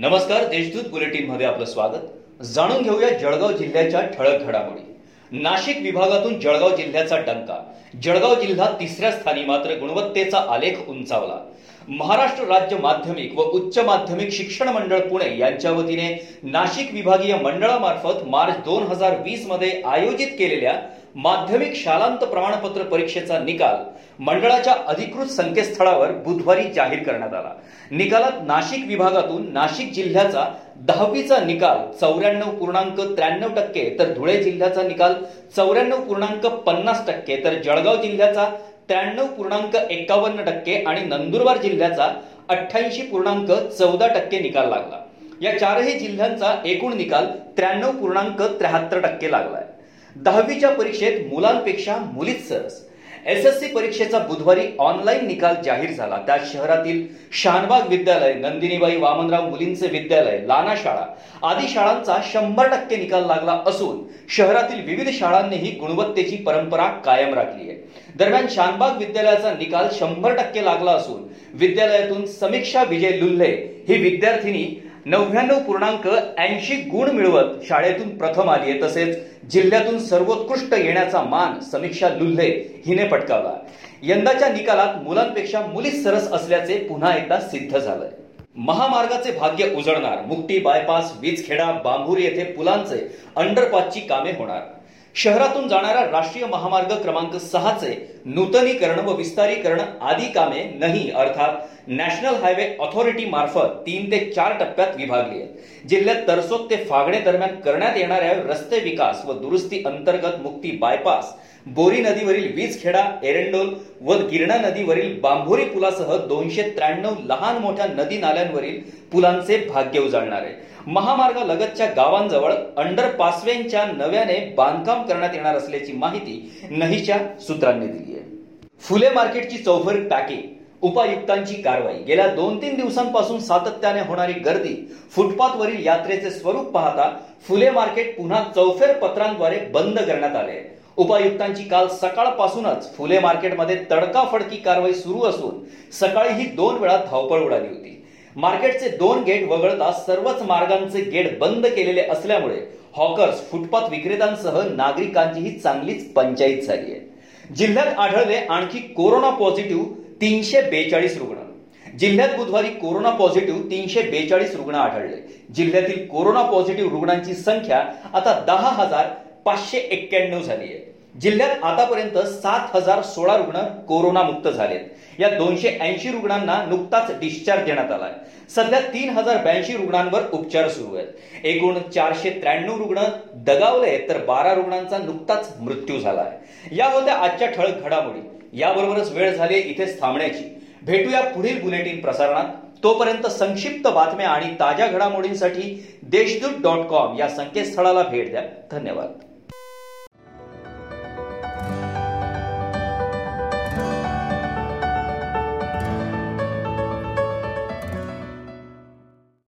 नमस्कार देशदूत बुलेटिनमध्ये आपलं स्वागत. जाणून घेऊया जळगाव जिल्ह्याच्या ठळक घडामोडी. नाशिक विभागातून जळगाव जिल्ह्याचा डंका. जळगाव जिल्हा तिसऱ्या स्थानी मात्र गुणवत्तेचा आलेख उंचावला. महाराष्ट्र राज्य माध्यमिक व उच्च माध्यमिक शिक्षण मंडळ पुणे यांच्या वतीने नाशिक विभागीय मंडळामार्फत मार्च दोन हजार वीसमध्ये आयोजित केलेल्या माध्यमिक शालांत प्रमाणपत्र परीक्षेचा निकाल मंडळाच्या अधिकृत संकेतस्थळावर बुधवारी जाहीर करण्यात आला. निकालात नाशिक विभागातून नाशिक जिल्ह्याचा दहावीचा निकाल चौऱ्याण्णव पूर्णांक त्र्याण्णव टक्के तर धुळे जिल्ह्याचा निकाल चौऱ्याण्णव पूर्णांक पन्नास टक्के तर जळगाव जिल्ह्याचा त्र्याण्णव पूर्णांक एकावन्न टक्के आणि नंदुरबार जिल्ह्याचा अठ्ठ्याऐंशी पूर्णांक चौदा टक्के निकाल लागला. या चारही जिल्ह्यांचा एकूण निकाल त्र्याण्णव पूर्णांक त्र्याहत्तर टक्के लागलाय. दहावीच्या परीक्षेत मुलांपेक्षा मुलीच सरस. एस एस सी परीक्षेचा बुधवारी ऑनलाईन निकाल जाहीर झाला. त्यात शहरातील शानबाग विद्यालय नंदिनीबाई वामनराव मुलींचे विद्यालय लाना शाळा आदी शाळांचा शंभर टक्के निकाल लागला असून शहरातील विविध शाळांनीही गुणवत्तेची परंपरा कायम राखली आहे. दरम्यान शानबाग विद्यालयाचा निकाल शंभर टक्के लागला असून विद्यालयातून समीक्षा विजय लुल्हे ही विद्यार्थिनी नव्याण्णव पूर्णांक ऐंशी गुण मिळवत शाळेतून प्रथम आली आहे. तसेच जिल्ह्यातून सर्वोत्कृष्ट येण्याचा मान समीक्षा लुल्हे हिने पटकावला यंदाच्या निकालात मुलांपेक्षा मुलीच सरस असल्याचे पुन्हा एकदा सिद्ध झालंय. महामार्गाचे भाग्य उजळणार मुक्टी बायपास वीजखेडा बांभूर येथे पुलांचे अंडरपासची कामे होणार. शहरातून जाणारा राष्ट्रीय महामार्ग क्रमांक सहाचे नूतनीकरण व विस्तारीकरण आदी कामे नाही अर्थात नॅशनल हायवे ऑथॉरिटी मार्फत तीन ते चार टप्प्यात विभागली आहे जिल्ह्यात तरसोद ते फागणे दरम्यान करण्यात येणाऱ्या रस्ते विकास व दुरुस्ती अंतर्गत मुक्ती बायपास बोरी नदीवरील वीजखेडा एरंडोल व गिरणा नदीवरील बांभोरी पुलासह दोनशे त्र्याण्णव लहान मोठ्या नदी नाल्यांवरील पुलांचे भाग्य उजाळणार. आहे महामार्गालगतच्या गावांजवळ अंडर पासवेंच्या नव्याने बांधकाम करण्यात येणार असल्याची माहिती नहीच्या सूत्रांनी दिली आहे. फुले मार्केटची चौफर टाकी उपायुक्तांची कारवाई. गेल्या दोन तीन दिवसांपासून सातत्याने होणारी गर्दी फुटपाथवरील यात्रेचे स्वरूप पाहता फुले मार्केट पुन्हा चौफेर पत्रांद्वारे बंद करण्यात आले उपायुक्तांची काल सकाळपासूनच फुले मार्केटमध्ये तडकाफडकी कारवाई सुरू असून सकाळी ही दोन वेळा धावपळ उडाली होती. मार्केटचे दोन गेट वगळता सर्वच मार्गांचे गेट बंद केलेले असल्यामुळे हॉकर्स फुटपाथ विक्रेत्यांसह नागरिकांचीही चांगलीच पंचायत झाली आहे. जिल्ह्यात आढळले आणखी कोरोना पॉझिटिव्ह तीनशे बेचाळीस रुग्ण. जिल्ह्यात बुधवारी कोरोना पॉझिटिव्ह तीनशे बेचाळीस रुग्ण आढळले. जिल्ह्यातील कोरोना पॉझिटिव्ह रुग्णांची संख्या आता दहा हजार पाचशे एक्क्याण्णव झाली आहे. जिल्ह्यात आतापर्यंत सात हजार सोळा रुग्ण कोरोना मुक्त झालेत. या दोनशे ऐंशी रुग्णांना नुकताच डिस्चार्ज देण्यात आलाय. सध्या तीन हजार ब्याऐंशी रुग्णांवर उपचार सुरू आहेत. एकूण चारशे त्र्याण्णव रुग्ण दगावले तर बारा रुग्णांचा नुकताच मृत्यू झाला आहे या होत्या आजच्या ठळक घडामोडी. याबरोबरच वेळ झाली इथेच थांबण्याची. भेटूया पुढील बुलेटिन प्रसारणात. तोपर्यंत संक्षिप्त बातम्या आणि ताज्या घडामोडींसाठी देशदूत डॉट कॉम या संकेतस्थळाला भेट द्या. धन्यवाद.